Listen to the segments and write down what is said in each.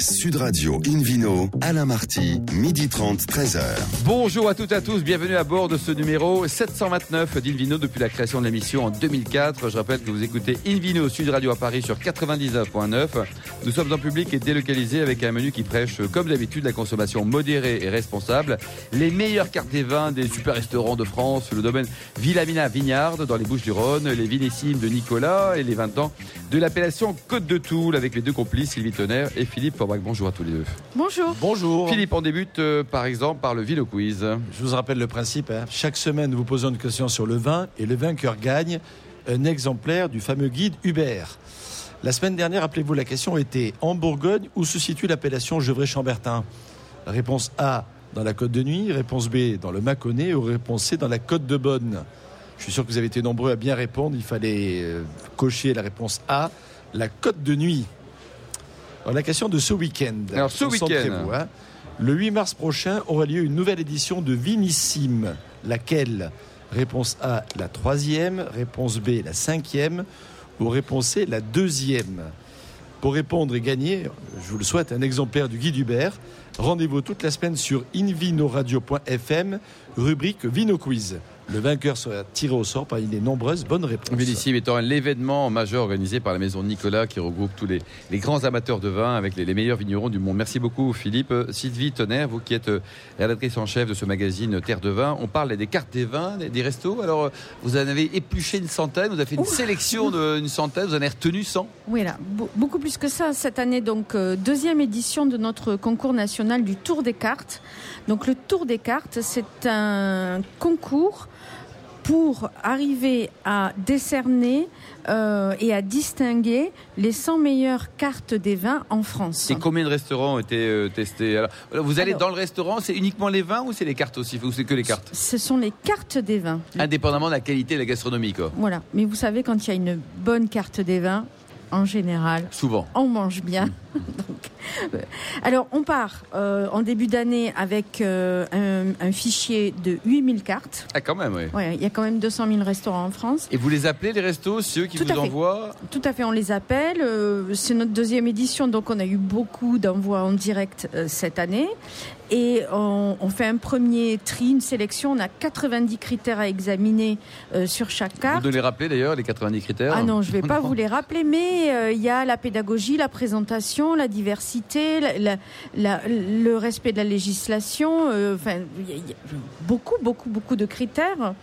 Sud Radio Invino, Alain Marty, midi 30, 13h. Bonjour à toutes et à tous, bienvenue à bord de ce numéro 729 d'Invino depuis la création de l'émission en 2004. Je rappelle que vous écoutez Invino Sud Radio à Paris sur 99.9. Nous sommes en public et délocalisés avec un menu qui prêche, comme d'habitude, la consommation modérée et responsable. Les meilleures cartes des vins des super restaurants de France, le domaine Villamina Vignard dans les Bouches du Rhône, les Vinissimes de Nicolas et les 20 ans de l'appellation Côte de Toul avec les deux complices Sylvie Tonnerre et Philippe Bonjour à tous les deux. Bonjour. Bonjour. Philippe, on débute euh, par exemple par le Vino Quiz. Je vous rappelle le principe. hein. Chaque semaine, nous vous posons une question sur le vin et le vainqueur gagne un exemplaire du fameux guide Hubert. La semaine dernière, rappelez-vous, la question était en Bourgogne, où se situe l'appellation Gevrey-Chambertin? Réponse A, dans la Côte de Nuit. Réponse B, dans le Mâconnais. Ou réponse C, dans la Côte de Bonne. Je suis sûr que vous avez été nombreux à bien répondre. Il fallait euh, cocher la réponse A, la Côte de Nuit. Alors, la question de ce week-end. Alors, ce week-end. Hein. Le 8 mars prochain aura lieu une nouvelle édition de Vinissime. Laquelle? Réponse A, la troisième. Réponse B, la cinquième. Ou réponse C, la deuxième. Pour répondre et gagner, je vous le souhaite, un exemplaire du guide Hubert. Rendez-vous toute la semaine sur invinoradio.fm, rubrique Vino Quiz. Le vainqueur sera tiré au sort parmi les nombreuses bonnes réponses. Vélissime étant l'événement majeur organisé par la maison Nicolas qui regroupe tous les, les grands amateurs de vin avec les, les meilleurs vignerons du monde. Merci beaucoup Philippe. Euh, Sylvie Tonnerre, vous qui êtes euh, rédactrice en chef de ce magazine Terre de Vin, on parle des cartes des vins, des, des restos. Alors euh, vous en avez épluché une centaine, vous avez fait une sélection d'une centaine, vous en avez retenu 100 Oui, là, be- beaucoup plus que ça. Cette année, donc, deuxième édition de notre concours national du Tour des cartes. Donc, le Tour des cartes, c'est un concours pour arriver à décerner euh, et à distinguer les 100 meilleures cartes des vins en France. Et combien de restaurants ont été euh, testés? Alors, Vous allez Alors- dans le restaurant, c'est uniquement les vins ou c'est les cartes aussi? Ou c'est que les cartes? Ce sont les cartes des vins. Indépendamment de la qualité de la gastronomie, quoi. Voilà. Mais vous savez, quand il y a une bonne carte des vins, en général, Souvent. on mange bien. Donc, euh, alors, on part euh, en début d'année avec euh, un, un fichier de 8000 cartes. Ah, quand même, oui. Ouais, il y a quand même 200 000 restaurants en France. Et vous les appelez les restos, ceux qui Tout vous envoient? Tout à fait, on les appelle. C'est notre deuxième édition, donc on a eu beaucoup d'envois en direct cette année. Et on, on fait un premier tri, une sélection. On a 90 critères à examiner euh, sur chaque Vous carte. devez les rappeler d'ailleurs, les 90 critères Ah non, je vais pas vous les rappeler, mais euh, il y a la pédagogie, la présentation, la diversité, la- la- la- le respect de la législation, euh, enfin, il y a- il y a beaucoup, beaucoup, beaucoup de critères.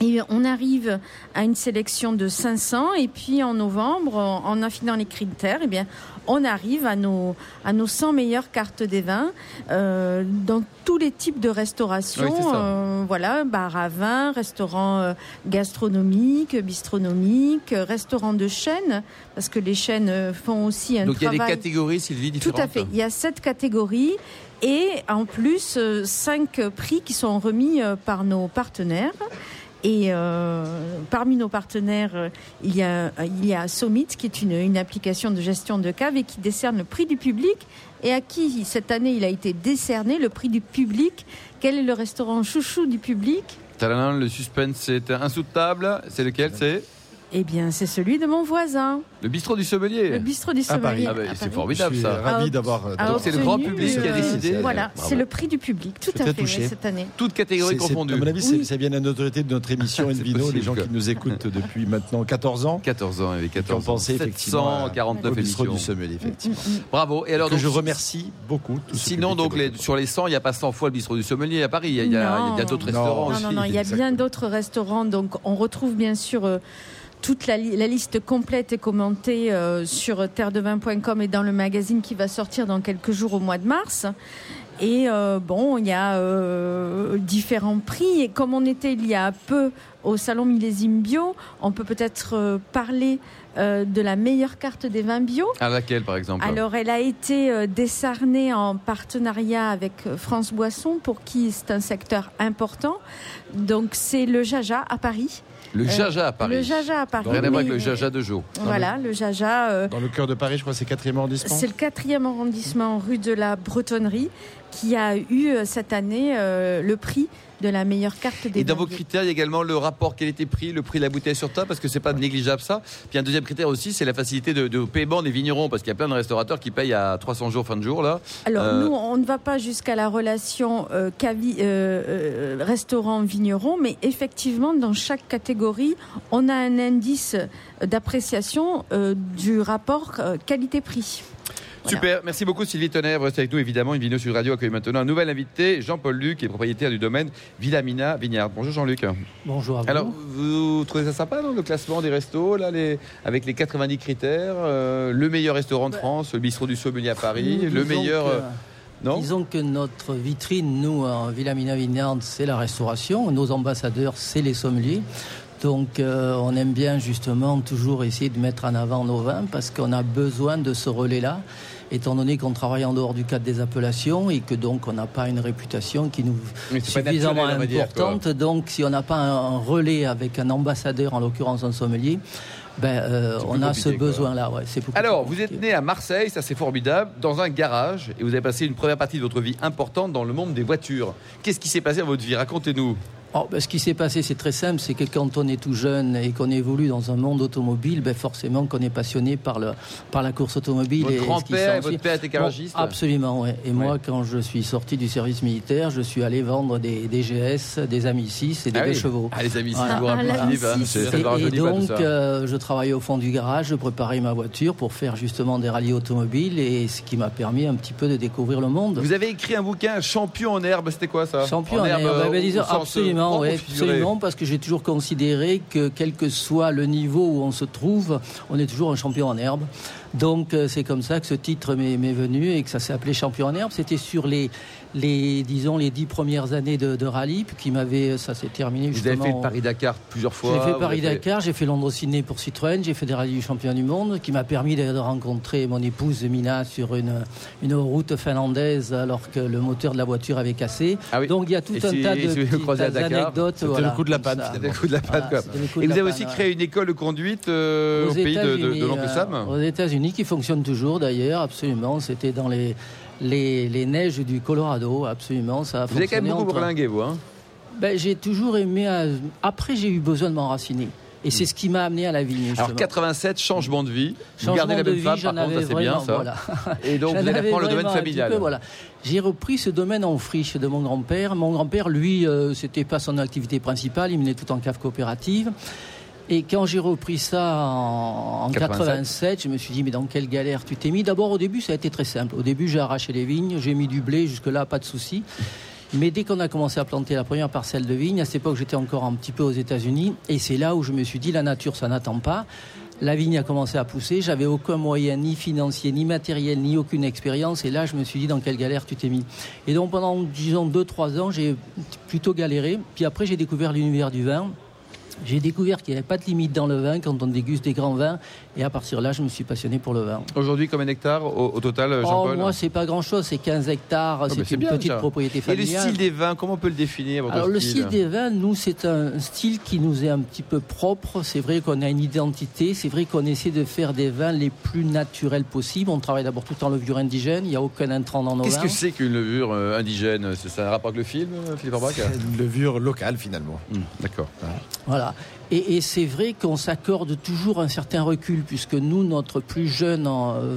Et on arrive à une sélection de 500 et puis en novembre, en affinant les critères, eh bien, on arrive à nos, à nos 100 meilleures cartes des vins euh, dans tous les types de restauration. Oui, euh, voilà, bar à vin, restaurant euh, gastronomique, bistronomique, euh, restaurant de chaîne, parce que les chaînes euh, font aussi un Donc il y a travail. des catégories, Sylvie, Tout différentes à fait. Il y a sept catégories et en plus cinq prix qui sont remis par nos partenaires. Et euh, parmi nos partenaires, euh, il y a, il Somit, qui est une, application de gestion de cave et qui décerne le prix du public. Et à qui cette année il a été décerné le prix du public? Quel est le restaurant chouchou du public? Tadadam, le suspense est insoutenable. C'est lequel? C'est Eh bien, c'est celui de mon voisin, le bistrot du sommelier. le bistrot du À Paris. sommelier. Ah bah, à c'est formidable ça. ravi Ah, d'avoir. Donc, c'est le grand public qui a euh, décidé. Voilà, c'est le prix du public, tout à fait, touché. oui, cette année. Toutes catégories C'est- c'est- confondues. À mon avis, c'est Oui. ça vient de la notoriété de notre émission C'est Invino, les gens que- qui nous écoutent depuis maintenant 14 ans. 14 ans, avec 14 qui ont pensé ans. effectivement à- 749 au bistrot du sommelier, effectivement. Bravo. Et alors, que je remercie beaucoup. Sinon, donc, sur les 100, il n'y a pas 100 fois le bistrot du sommelier à Paris. Il y a, d'autres restaurants Non, aussi. non, non, il y a bien d'autres restaurants. Donc, on retrouve bien sûr euh, toute la, li- la liste complète et commentée euh, sur terredevin.com et dans le magazine qui va sortir dans quelques jours au mois de mars. Et euh, bon, il y a euh, différents prix. Et comme on était il y a peu au salon Millésime Bio, on peut peut-être parler de la meilleure carte des vins bio. À laquelle, par exemple? Alors, elle a été décernée en partenariat avec France Boisson, pour qui c'est un secteur important. Donc, c'est le Jaja à Paris. Le Euh, Jaja à Paris. Le Jaja à Paris. Rien à voir avec le Jaja de Jo. Voilà, le Jaja. euh, Dans le cœur de Paris, je crois que c'est 4e arrondissement. c'est le quatrième arrondissement rue de la Bretonnerie qui a eu cette année le prix de la meilleure carte des Et dans vos critères, il y a également le rapport qualité-prix, le prix de la bouteille sur table, parce que c'est pas négligeable ça. Puis un deuxième critère aussi, c'est la facilité de, paiement des vignerons, parce qu'il y a plein de restaurateurs qui payent à 300 jours fin de jour là. Alors euh, nous, on ne va pas jusqu'à la relation euh, euh, restaurant-vigneron, mais effectivement, dans chaque catégorie, on a un indice d'appréciation du rapport qualité-prix. Super, merci beaucoup Sylvie Tonnerre. Restez avec nous évidemment. Une vidéo sur Radio accueille maintenant un nouvel invité, Jean-Paul Luc, qui est propriétaire du domaine Villamina Vignard. Bonjour Jean-Luc. Bonjour à vous. Alors, vous trouvez ça sympa, le classement des restos, là, les, avec les 90 critères euh, Le meilleur restaurant de France, le bistrot du Saumonier à Paris, le meilleur. Euh, non disons que notre vitrine, nous, en Villamina Vignard, c'est la restauration. Nos ambassadeurs, c'est les sommeliers. Donc euh, on aime bien justement toujours essayer de mettre en avant nos vins parce qu'on a besoin de ce relais-là étant donné qu'on travaille en dehors du cadre des appellations et que donc on n'a pas une réputation qui nous suffisamment importante. donc si on n'a pas un, relais avec un ambassadeur, en l'occurrence un sommelier, ben, euh, on a ce besoin-là. Ouais, Alors, vous êtes né à Marseille, ça c'est formidable, dans un garage, et vous avez passé une première partie de votre vie importante dans le monde des voitures. Qu'est-ce qui s'est passé dans votre vie? Racontez-nous. Oh, ben, ce qui s'est passé, c'est très simple, c'est que quand on est tout jeune et qu'on évolue dans un monde automobile, ben, forcément qu'on est passionné par, le, par la course automobile. Votre grand-père votre père était garagiste Absolument, oui. Et moi, quand je suis sorti du service militaire, je suis allé vendre des, des GS, des Amis 6 et des ah chevaux. Ah, les Amis 6, vous rappelez ah, Et, donc, euh, je travaillais au fond du garage, je préparais ma voiture pour faire justement des rallyes automobiles et ce qui m'a permis un petit peu de découvrir le monde. Vous avez écrit un bouquin, Champion en herbe, c'était quoi ça? Champion en, herbe, ben, absolument absolument, parce que j'ai toujours considéré que quel que soit le niveau où on se trouve, on est toujours un champion en herbe. Donc euh, c'est comme ça que ce titre m'est venu et que ça s'est appelé champion en herbe. C'était sur les les, disons, les dix premières années de, rallye, puis qui m'avait, ça s'est terminé Vous avez fait le Paris-Dakar plusieurs fois J'ai fait Paris-Dakar, j'ai fait Londres-Sydney pour Citroën, j'ai fait des rallyes du champion du monde, qui m'a permis de rencontrer mon épouse Mina sur une, une route finlandaise alors que le moteur de la voiture avait cassé. Ah Donc il y a tout un tas de anecdotes. C'était le coup de la patte. C'était le coup de la patte. Et vous avez aussi créé une école de conduite euh, au pays de, de, l'oncle Sam euh, Aux États-Unis, qui fonctionne toujours d'ailleurs, absolument. C'était dans les les, neiges du Colorado, absolument. Ça a vous avez quand même beaucoup bourlingué, vous hein? Ben, J'ai toujours aimé. Après, j'ai eu besoin de m'enraciner. Et c'est ce qui m'a amené à la vigne. Alors 87, changement de vie. Changement vous gardez la même femme, par contre, c'est bien ça. Voilà. Et donc vous allez reprendre le domaine familial. voilà. J'ai repris ce domaine en friche de mon grand-père. Mon grand-père, lui, euh, c'était pas son activité principale. Il menait tout en cave coopérative. Et quand j'ai repris ça en, 87. je me suis dit, mais dans quelle galère tu t'es mis? D'abord, au début, ça a été très simple. Au début, j'ai arraché les vignes, j'ai mis du blé, jusque-là, pas de souci. Mais dès qu'on a commencé à planter la première parcelle de vignes, à cette époque, j'étais encore un petit peu aux États-Unis. Et c'est là où je me suis dit, la nature, ça n'attend pas. La vigne a commencé à pousser. J'avais aucun moyen, ni financier, ni matériel, ni aucune expérience. Et là, je me suis dit, dans quelle galère tu t'es mis? Et donc, pendant, disons, 2-3 ans, j'ai plutôt galéré. Puis après, j'ai découvert l'univers du vin. J'ai découvert qu'il n'y avait pas de limite dans le vin quand on déguste des grands vins. Et à partir de là, je me suis passionné pour le vin. Aujourd'hui, combien d'hectares au, total, oh, Jean-Paul Moi, c'est pas grand-chose. C'est 15 hectares. Ah, c'est une petite propriété familiale. Et le style des vins, comment on peut le définir Alors, le style des vins, nous, c'est un style qui nous est un petit peu propre. C'est vrai qu'on a une identité. C'est vrai qu'on essaie de faire des vins les plus naturels possibles. On travaille d'abord tout en levure indigène. Il n'y a aucun intrant dans nos vins. Qu'est-ce que c'est qu'une levure euh, indigène? C'est un rapport avec le film, Philippe Orbach C'est une levure locale, finalement. Hmm, d'accord. Voilà. Et, c'est vrai qu'on s'accorde toujours un certain recul, puisque nous, notre plus jeune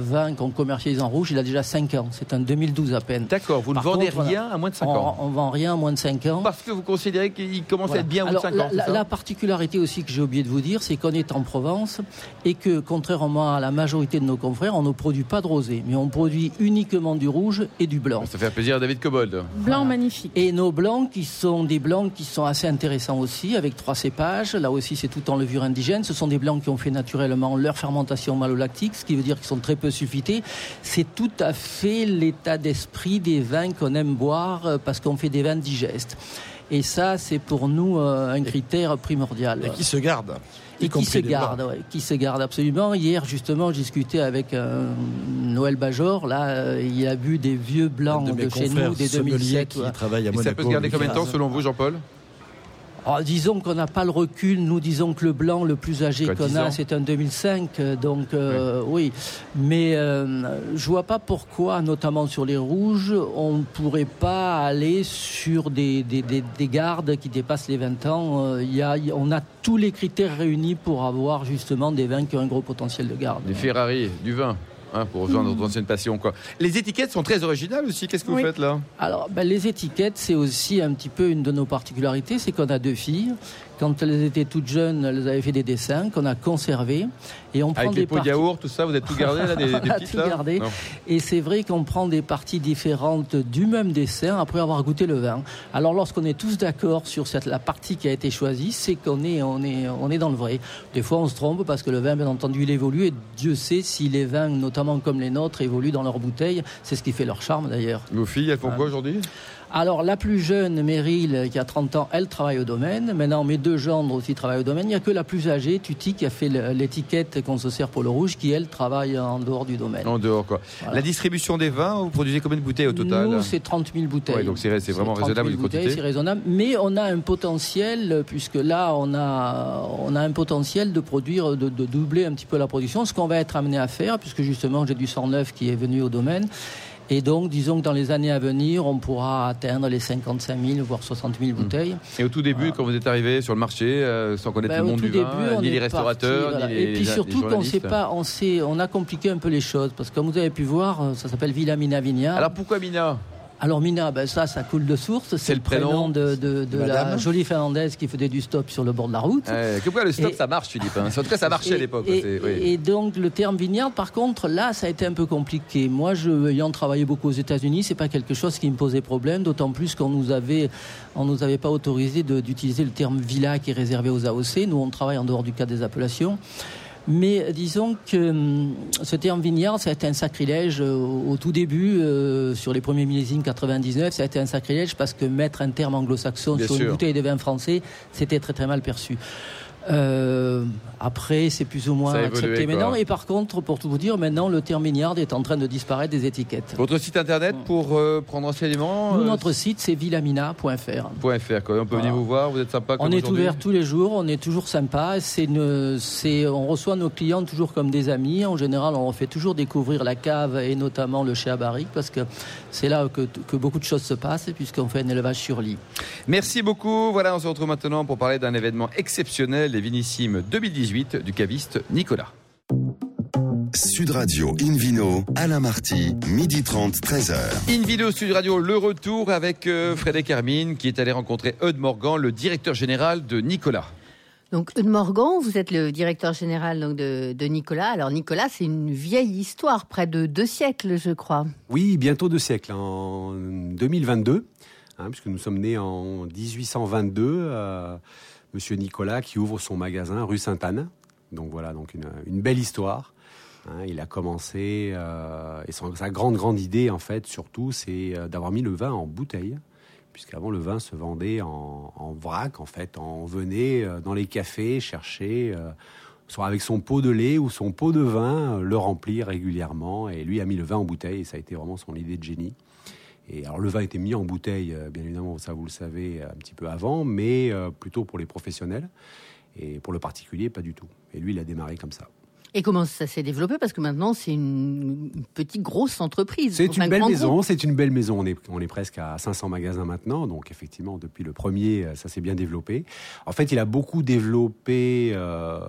vin qu'on commercialise en rouge, il a déjà 5 ans. C'est un 2012 à peine. D'accord, vous ne vendez rien à moins de 5 ans On ne vend rien à moins de 5 ans. Parce que vous considérez qu'il commence à être bien Alors, de 5 ans la, la, particularité aussi que j'ai oublié de vous dire, c'est qu'on est en Provence et que, contrairement à la majorité de nos confrères, on ne produit pas de rosé, mais on produit uniquement du rouge et du blanc. Ça fait plaisir à David Cobold. Blanc magnifique. Et nos blancs, qui sont des blancs qui sont assez intéressants aussi, avec trois cépages. Là aussi, c'est tout en levure indigène. Ce sont des blancs qui ont fait naturellement leur fermentation malolactique, ce qui veut dire qu'ils sont très peu sulfités. C'est tout à fait l'état d'esprit des vins qu'on aime boire euh, parce qu'on fait des vins digestes. Et ça, c'est pour nous euh, un critère primordial. Et qui se garde et qui se garde, qui se garde absolument. Hier, justement, j'ai discuté avec un Noël Bajor. Là, euh, il a bu des vieux blancs de, chez nous, des 2007. Qui à ça peut se garder combien de temps, selon vous, Jean-Paul? Oh, disons qu'on n'a pas le recul. Nous disons que le blanc le plus âgé qu'on a, c'est un 2005. Donc euh, oui, mais euh, je vois pas pourquoi, notamment sur les rouges, on ne pourrait pas aller sur des, des, des, gardes qui dépassent les 20 ans. Euh, il y a, on a tous les critères réunis pour avoir justement des vins qui ont un gros potentiel de garde. Des Ferrari, du vin. Hein, pour rejoindre notre ancienne passion. Quoi. Les étiquettes sont très originales aussi. Qu'est-ce que vous faites là? Alors, ben, les étiquettes, c'est aussi un petit peu une de nos particularités, c'est qu'on a deux filles quand elles étaient toutes jeunes, elles avaient fait des dessins qu'on a conservés. Et on prend Avec des les pots de yaourt, tout ça, vous êtes tout gardé là, des, des petites, tout gardé. Et c'est vrai qu'on prend des parties différentes du même dessin après avoir goûté le vin. Alors lorsqu'on est tous d'accord sur cette, la partie qui a été choisie, c'est qu'on est, on est, on est dans le vrai. Des fois, on se trompe parce que le vin, bien entendu, il évolue et Dieu sait si les vins, notamment comme les nôtres, évoluent dans leur bouteille. C'est ce qui fait leur charme d'ailleurs. Nos filles, elles font quoi aujourd'hui? Alors, la plus jeune, Meryl, qui a 30 ans, elle travaille au domaine. Maintenant, mes deux gendres aussi travaillent au domaine. Il n'y a que la plus âgée, Tuti, qui a fait l'étiquette qu'on se sert pour le rouge, qui, elle, travaille en dehors du domaine. En dehors, quoi. La distribution des vins, vous produisez combien de bouteilles au total Nous, c'est 30 000 bouteilles. Oui, donc c'est vraiment raisonnable, C'est raisonnable, mais on a un potentiel, puisque là, on a, on a un potentiel de produire, de, de doubler un petit peu la production, ce qu'on va être amené à faire, puisque justement, j'ai du 109 qui est venu au domaine. Et donc, disons que dans les années à venir, on pourra atteindre les 55 000, voire 60 000 hmm. bouteilles. Et au tout début, quand vous êtes arrivé sur le marché, euh, sans connaître ben, le monde du vin, ni les restaurateurs, ni les Et puis surtout qu'on sait pas, on sait, on a compliqué un peu les choses, parce que comme vous avez pu voir, euh, ça s'appelle Villa Mina Vigna. Alors pourquoi Mina? Alors Mina, ben ça, ça coule de source. C'est le prénom de, de, de la jolie finlandaise qui faisait du stop sur le bord de la route. Eh, pourquoi le stop, ça marche, Philippe hein? En tout cas, ça marchait à l'époque. Et, donc le terme vignard, par contre, là, ça a été un peu compliqué. Moi, je, ayant travaillé beaucoup aux États-Unis, c'est pas quelque chose qui me posait problème, d'autant plus qu'on nous avait, on nous avait pas autorisé d'utiliser le terme villa qui est réservé aux AOC. Nous, on travaille en dehors du cadre des appellations. Mais disons que hum, ce terme vignard, ça a été un sacrilège euh, au, tout début, euh, sur les premiers millésimes 99, ça a été un sacrilège parce que mettre un terme anglo-saxon sur une bouteille de vin français, c'était très très mal perçu. Euh, après, c'est plus ou moins accepté maintenant. Et par contre, pour tout vous dire, maintenant, le terme mignard est en train de disparaître des étiquettes. Votre site internet pour euh, prendre enseignement Nous, euh, notre site, c'est villamina.fr. .fr, On peut venir vous voir, vous êtes sympa On est ouvert tous les jours, on est toujours sympa. C'est on reçoit nos clients toujours comme des amis. En général, on fait toujours découvrir la cave et notamment le chez Barrique parce que c'est là que, que, beaucoup de choses se passent puisqu'on fait un élevage sur lit. Merci beaucoup. Voilà, on se retrouve maintenant pour parler d'un événement exceptionnel, les Vinissimes 2018 du caviste Nicolas. Sud Radio Invino, Alain Marty, midi 30, 13h. Invino Sud Radio, le retour avec euh, Frédéric Hermine qui est allé rencontrer Eudes Morgan, le directeur général de Nicolas. Donc Eudes Morgan, vous êtes le directeur général donc, de, de Nicolas. Alors Nicolas, c'est une vieille histoire, près de deux siècles, je crois. Oui, bientôt deux siècles, en 2022, hein, puisque nous sommes nés en 1822. Euh, Monsieur Nicolas qui ouvre son magasin rue Sainte-Anne. Donc voilà, donc une, belle histoire. Hein. il a commencé euh, et sa grande grande idée en fait surtout c'est euh, d'avoir mis le vin en bouteille puisqu'avant le vin se vendait en, vrac en fait on venait euh, dans les cafés chercher soit avec son pot de lait ou son pot de vin le remplir régulièrement et lui a mis le vin en bouteille et ça a été vraiment son idée de génie alors le vin était mis en bouteille, euh, bien évidemment, ça vous le savez, un petit peu avant, mais euh, plutôt pour les professionnels. Et pour le particulier, pas du tout. Et lui, il a démarré comme ça. Et comment ça s'est développé? Parce que maintenant, c'est une petite grosse entreprise. C'est une belle maison. C'est une belle maison. On est, on est presque à 500 magasins maintenant. Donc, effectivement, depuis le premier, ça s'est bien développé. En fait, il a beaucoup développé euh,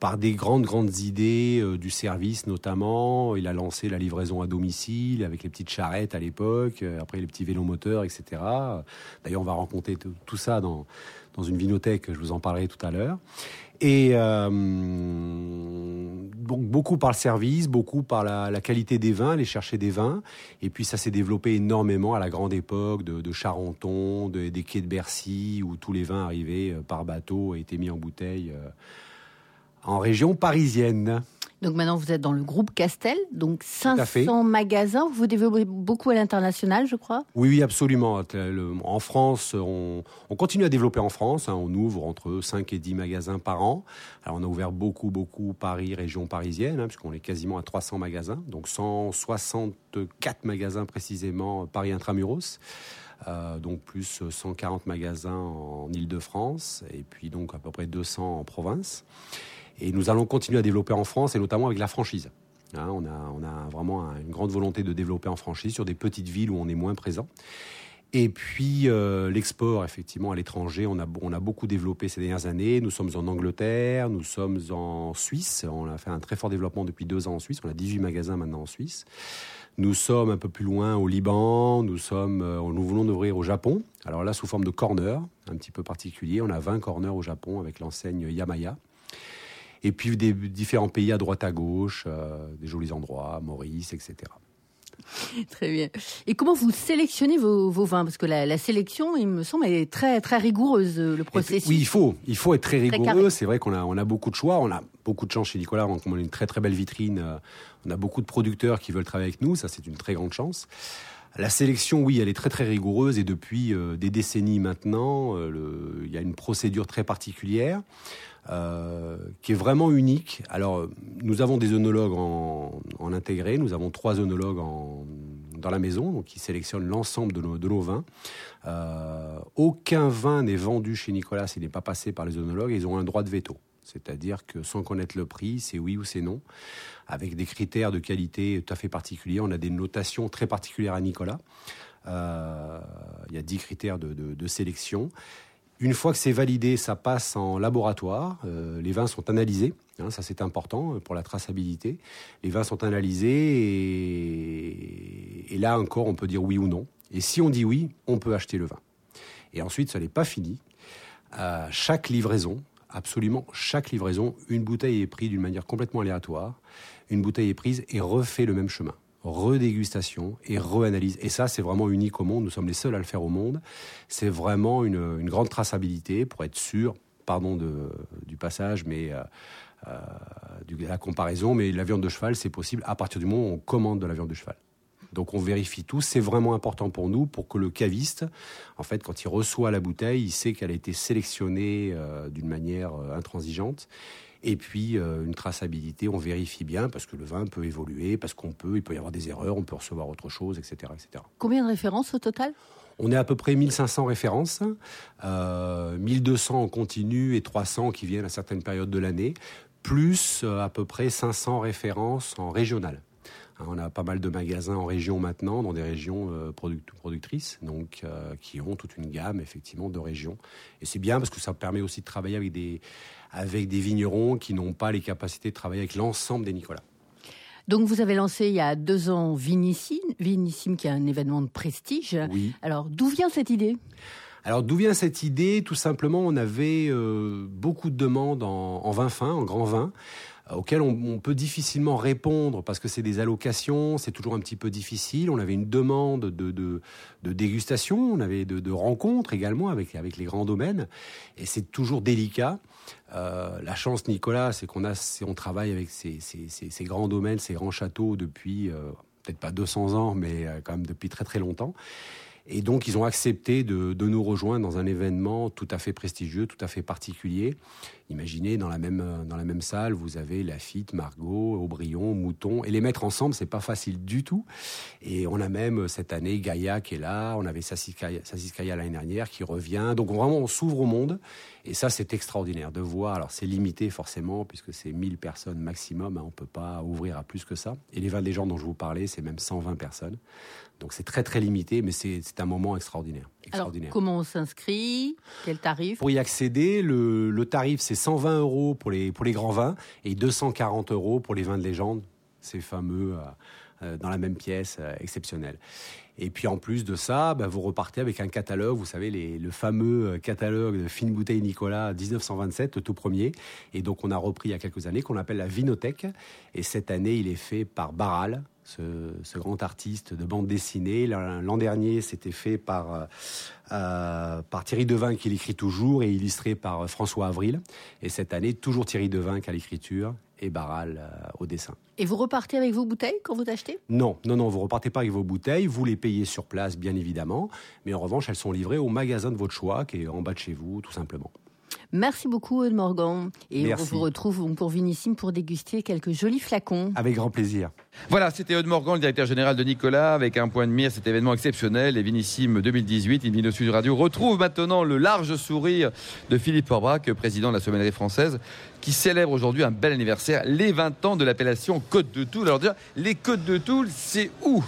par des grandes, grandes idées euh, du service, notamment. Il a lancé la livraison à domicile avec les petites charrettes à l'époque. Euh, après, les petits vélos moteurs, etc. D'ailleurs, on va rencontrer tout ça dans dans une vinothèque, je vous en parlerai tout à l'heure. Et euh, donc beaucoup par le service, beaucoup par la, qualité des vins, aller chercher des vins. Et puis ça s'est développé énormément à la grande époque de, Charenton, des quais de Bercy, où tous les vins arrivaient euh, par bateau et étaient mis en bouteille euh, en région parisienne. Donc maintenant, vous êtes dans le groupe Castel, donc 500 magasins. Vous développez beaucoup à l'international, je crois? Oui, oui, absolument. En France, on, continue à développer en France. Hein. On ouvre entre 5 et 10 magasins par an. Alors, on a ouvert beaucoup, beaucoup Paris, région parisienne, hein, puisqu'on est quasiment à 300 magasins. Donc, 164 magasins précisément Paris Intramuros. Euh, donc plus 140 magasins en Ile-de-France et puis donc à peu près 200 en province. Et nous allons continuer à développer en France et notamment avec la franchise. Hein, on, a, vraiment une grande volonté de développer en franchise sur des petites villes où on est moins présent. Et puis euh, l'export, effectivement, à l'étranger, on a, beaucoup développé ces dernières années. Nous sommes en Angleterre, nous sommes en Suisse. On a fait un très fort développement depuis deux ans en Suisse. On a 18 magasins maintenant en Suisse. Nous sommes un peu plus loin au Liban. Nous sommes, euh, nous voulons ouvrir au Japon. Alors là, sous forme de corner, un petit peu particulier. On a 20 corners au Japon avec l'enseigne Yamaya et puis des différents pays à droite à gauche, euh, des jolis endroits, Maurice, etc. Très bien. Et comment vous sélectionnez vos, vins? Parce que la, sélection, il me semble, est très très rigoureuse le processus. oui, il faut, il faut être très rigoureux. C'est vrai qu'on a on a beaucoup de choix, on a beaucoup de chance chez Nicolas. On a une très très belle vitrine. Euh, on a beaucoup de producteurs qui veulent travailler avec nous. Ça, c'est une très grande chance. La sélection, oui, elle est très très rigoureuse et depuis euh, des décennies maintenant, il y a une procédure très particulière. Euh, qui est vraiment unique. Alors, nous avons des œnologues en, intégré, nous avons trois œnologues en, dans la maison, qui sélectionnent l'ensemble de nos, vins. Euh, aucun vin n'est vendu chez Nicolas s'il n'est pas passé par les œnologues, ils ont un droit de veto. C'est-à-dire que sans connaître le prix, c'est oui ou c'est non, avec des critères de qualité tout à fait particuliers. On a des notations très particulières à Nicolas. Euh, il y a dix critères de, sélection. Une fois que c'est validé, ça passe en laboratoire. Euh, les vins sont analysés. Hein, ça, c'est important euh, pour la traçabilité. Les vins sont analysés et, là encore, on peut dire oui ou non. Et si on dit oui, on peut acheter le vin. Et ensuite, ça n'est pas fini. Chaque livraison, absolument chaque livraison, une bouteille est prise d'une manière complètement aléatoire. Une bouteille est prise et refait le même chemin redégustation et reanalyse. Et ça, c'est vraiment unique au monde. Nous sommes les seuls à le faire au monde. C'est vraiment une, grande traçabilité pour être sûr, pardon du passage, mais euh, euh, de la comparaison, mais la viande de cheval, c'est possible à partir du moment où on commande de la viande de cheval. Donc on vérifie tout. C'est vraiment important pour nous, pour que le caviste, en fait, quand il reçoit la bouteille, il sait qu'elle a été sélectionnée euh, d'une manière intransigeante et puis euh, une traçabilité, on vérifie bien parce que le vin peut évoluer, parce qu'on peut, il peut y avoir des erreurs, on peut recevoir autre chose, etc. etc. Combien de références au total? On est à peu près 1500 références, euh, 1200 en continu et 300 qui viennent à certaines périodes de l'année, plus euh, à peu près 500 références en régional. Hein, on a pas mal de magasins en région maintenant, dans des régions euh, productrices, donc qui ont toute une gamme effectivement de régions. Et c'est bien parce que ça permet aussi de travailler avec des avec des vignerons qui n'ont pas les capacités de travailler avec l'ensemble des Nicolas. Donc vous avez lancé il y a deux ans Vinissime, Vinissime qui est un événement de prestige. Oui. Alors d'où vient cette idée? Alors d'où vient cette idée? Tout simplement, on avait euh, beaucoup de demandes en, vin fin, en grand vin, auxquelles on, peut difficilement répondre parce que c'est des allocations, c'est toujours un petit peu difficile. On avait une demande de, de, dégustation, on avait de, rencontres également avec, avec les grands domaines, et c'est toujours délicat. Euh, la chance, Nicolas, c'est qu'on a, on travaille avec ces, grands domaines, ces grands châteaux depuis euh, peut-être pas 200 ans, mais euh, quand même depuis très très longtemps. Et donc, ils ont accepté de, nous rejoindre dans un événement tout à fait prestigieux, tout à fait particulier. Imaginez, dans la même, dans la même salle, vous avez Lafitte, Margot, Aubryon, Mouton. Et les mettre ensemble, c'est pas facile du tout. Et on a même cette année Gaïa qui est là. On avait Sassiskaya l'année dernière qui revient. Donc, vraiment, on s'ouvre au monde. Et ça, c'est extraordinaire de voir. Alors, c'est limité forcément, puisque c'est 1000 personnes maximum. Hein, on peut pas ouvrir à plus que ça. Et les 20 des gens dont je vous parlais, c'est même 120 personnes. Donc c'est très très limité, mais c'est un moment extraordinaire. extraordinaire. Alors, comment on s'inscrit? Quel tarif? Pour y accéder, le, le tarif c'est 120 euros pour les, pour les grands vins et 240 euros pour les vins de légende, ces fameux euh, euh, dans la même pièce euh, exceptionnels. Et puis en plus de ça, bah, vous repartez avec un catalogue, vous savez, les, le fameux catalogue de fine bouteille Nicolas 1927, le tout premier. Et donc on a repris il y a quelques années, qu'on appelle la Vinothèque. Et cette année, il est fait par Barral, ce, grand artiste de bande dessinée. L'an dernier, c'était fait par, euh, euh, par Thierry Devin, qui l'écrit toujours, et illustré par François Avril. Et cette année, toujours Thierry Devin qui a l'écriture et Barral au dessin. Et vous repartez avec vos bouteilles quand vous achetez? Non, non, non, vous repartez pas avec vos bouteilles, vous les payez sur place, bien évidemment, mais en revanche, elles sont livrées au magasin de votre choix, qui est en bas de chez vous, tout simplement. Merci beaucoup, Eudes Morgan. Et on vous retrouve pour Vinissime pour déguster quelques jolis flacons. Avec grand plaisir. Voilà, c'était Eudes Morgan, le directeur général de Nicolas, avec un point de mire, cet événement exceptionnel, les Vinissime 2018. Invino Sud Radio retrouve maintenant le large sourire de Philippe Forbrac, président de la Sommellerie française, qui célèbre aujourd'hui un bel anniversaire, les 20 ans de l'appellation Côte de Toul. Alors déjà, les Côtes de Toul, c'est où?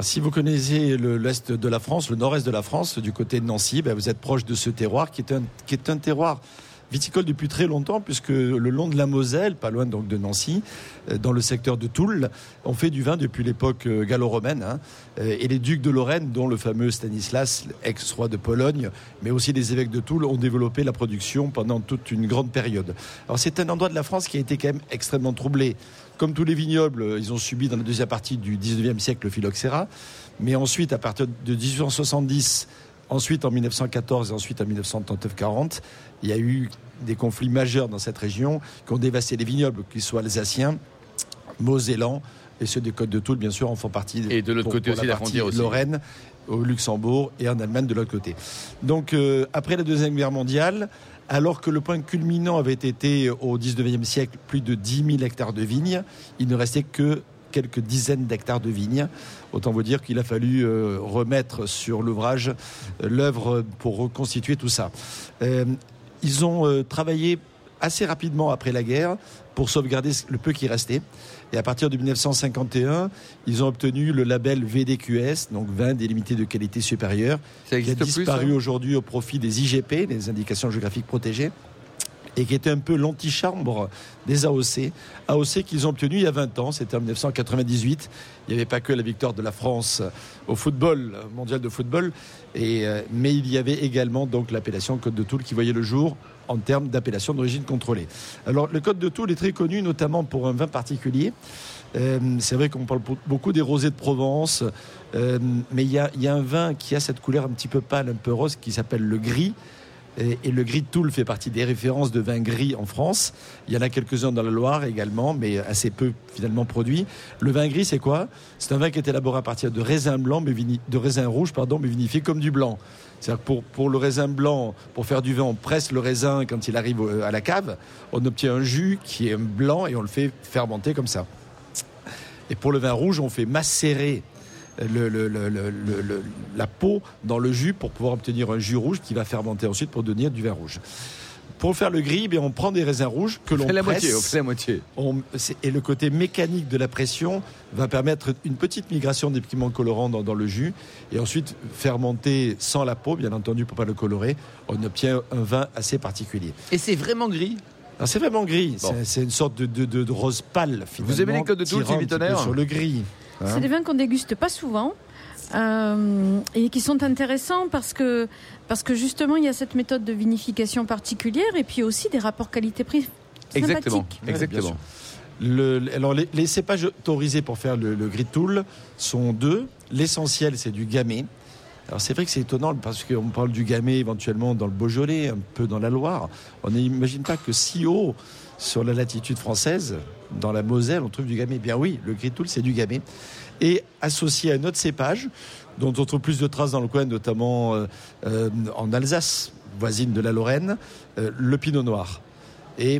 Si vous connaissez l'est de la France, le nord-est de la France, du côté de Nancy, ben vous êtes proche de ce terroir qui est un, qui est un terroir viticole depuis très longtemps, puisque le long de la Moselle, pas loin donc de Nancy, euh, dans le secteur de Toul, on fait du vin depuis l'époque euh, gallo-romaine. Hein. Euh, et les ducs de Lorraine, dont le fameux Stanislas, ex-roi de Pologne, mais aussi les évêques de Toul, ont développé la production pendant toute une grande période. Alors c'est un endroit de la France qui a été quand même extrêmement troublé. Comme tous les vignobles, ils ont subi dans la deuxième partie du 19e siècle le phylloxéra. Mais ensuite, à partir de 1870, ensuite en 1914 et ensuite en 1939-40, il y a eu des conflits majeurs dans cette région qui ont dévasté les vignobles, qu'ils soient alsaciens, mosellans, et ceux des Côtes de Toul, bien sûr, en font partie. Et de l'autre côté aussi, la, frontière aussi. Lorraine, au Luxembourg et en Allemagne de l'autre côté. Donc, euh, après la Deuxième Guerre mondiale, alors que le point culminant avait été au 19e siècle plus de 10 000 hectares de vignes, il ne restait que quelques dizaines d'hectares de vignes. Autant vous dire qu'il a fallu euh, remettre sur l'ouvrage euh, l'œuvre pour reconstituer tout ça. Ils ont euh, travaillé assez rapidement après la guerre pour sauvegarder le peu qui restait. Et à partir de 1951, ils ont obtenu le label VDQS, donc vin délimité de qualité supérieure, qui a disparu aujourd'hui au profit des IGP, les indications géographiques protégées et qui était un peu l'antichambre des AOC. AOC qu'ils ont obtenu il y a 20 ans, c'était en 1998. Il n'y avait pas que la victoire de la France au football, mondial de football, euh, mais il y avait également donc l'appellation Côte de Toul qui voyait le jour en termes d'appellation d'origine contrôlée. Alors le Côte de Toul est très connu notamment pour un vin particulier. Euh, c'est vrai qu'on parle beaucoup des rosés de Provence, euh, mais il y, a, un vin qui a cette couleur un petit peu pâle, un peu rose, qui s'appelle le gris, et, le gris de Toul fait partie des références de vins gris en France. Il y en a quelques-uns dans la Loire également, mais assez peu finalement produits. Le vin gris, c'est quoi? C'est un vin qui est élaboré à partir de raisin blanc, mais de raisin rouge, pardon, mais vinifié comme du blanc. C'est-à-dire pour, pour, le raisin blanc, pour faire du vin, on presse le raisin quand il arrive à la cave. On obtient un jus qui est blanc et on le fait fermenter comme ça. Et pour le vin rouge, on fait macérer le, la peau dans le jus pour pouvoir obtenir un jus rouge qui va fermenter ensuite pour devenir du vin rouge. Pour faire le gris, eh on prend des raisins rouges que l'on presse. La moitié, on fait la moitié. et le côté mécanique de la pression va permettre une petite migration des pigments colorants dans, le jus. Et ensuite, fermenter sans la peau, bien entendu, pour pas le colorer, on obtient un vin assez particulier. Et c'est vraiment gris? C'est vraiment gris. C'est une sorte de, de, rose pâle. Vous aimez les codes de Toul, Sur le gris. Hein c'est des vins qu'on déguste pas souvent. Euh, et qui sont intéressants parce que, parce que justement il y a cette méthode de vinification particulière et puis aussi des rapports qualité-prix Exactement. Exactement. alors les, cépages autorisés pour faire le, le gris tool sont deux. L'essentiel c'est du gamay. Alors c'est vrai que c'est étonnant parce qu'on parle du gamay éventuellement dans le Beaujolais, un peu dans la Loire. On n'imagine pas que si haut sur la latitude française, dans la Moselle, on trouve du gamay. Bien oui, le gris toul, c'est du gamay. Et associé à un autre cépage, dont on trouve plus de traces dans le coin, notamment euh, euh, en Alsace, voisine de la Lorraine, euh, le pinot noir.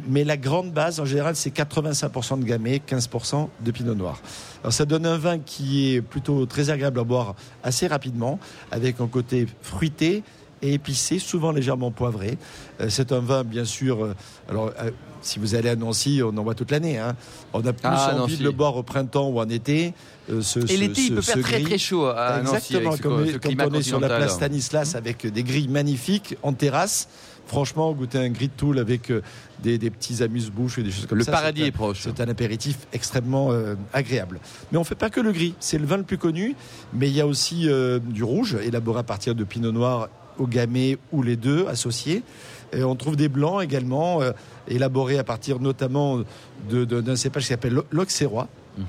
Mais la grande base, en général, c'est 85% de gamay, 15% de pinot noir. Alors ça donne un vin qui est plutôt très agréable à boire assez rapidement, avec un côté fruité et épicé, souvent légèrement poivré. c'est un vin, bien sûr, si vous allez à Nancy, on en voit toute l'année. Hein. On a plus ah, envie de le boire au printemps ou en été. Euh, et l'été, il peut faire très très chaud à Exactement, Nancy. comme, quand on est sur la place Stanislas avec des grilles magnifiques en terrasse. Franchement, goûter un gris de Toul avec euh, des, petits amuse-bouches et des choses comme ça. Le paradis est, proche. C'est un apéritif extrêmement euh, agréable. Mais on ne fait pas que le gris. C'est le vin le plus connu, mais il y a aussi du rouge, élaboré à partir de pinot noir au gamay ou les deux associés. Et on trouve des blancs également, euh, élaborés à partir notamment d'un cépage qui s'appelle l'Auxerrois. Mhm.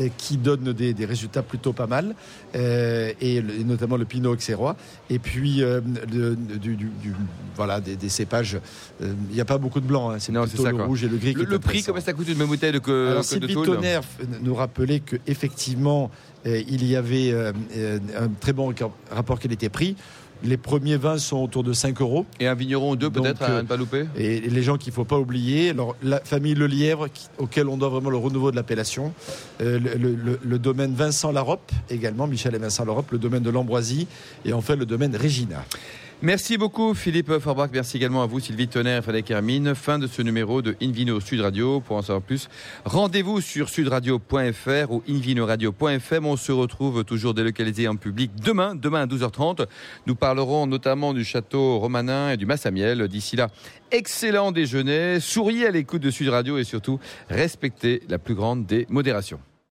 euh, qui donne des, des résultats plutôt pas mal, euh, et, le- et notamment le Pinot Auxerrois. Et puis, euh, de- du, du- du- voilà, des, des cépages. euh, Il n'y a pas beaucoup de blanc, hein, c'est plutôt ça, le quoi. rouge et le gris. Le, qui le prix, comment ça coûte une même bouteille de, que, Alors que de Sylvie tôle Tonnerre f- nous rappelait qu'effectivement, il y avait euh, euh, un très bon rapport qualité-prix. Les premiers vins sont autour de 5 euros. Et un vigneron ou deux peut-être à euh, ne pas louper? Et les gens qu'il ne faut pas oublier, alors, la famille Le Lièvre, qui- auquel on doit vraiment le renouveau de l'appellation, euh, le, le- le- le domaine Vincent Larope également, Michel et Vincent Larope, le domaine de l'Ambroisie, et enfin le domaine Régina. Merci beaucoup Philippe Forbach, merci également à vous Sylvie Tonnerre et Frédéric Hermine. Fin de ce numéro de Invino Sud Radio. Pour en savoir plus, rendez-vous sur sudradio.fr ou invinoradio.fm. On se retrouve toujours délocalisé en public demain, demain à 12h30. Nous parlerons notamment du château romanin et du Massamiel. D'ici là, excellent déjeuner, souriez à l'écoute de Sud Radio et surtout respectez la plus grande des modérations.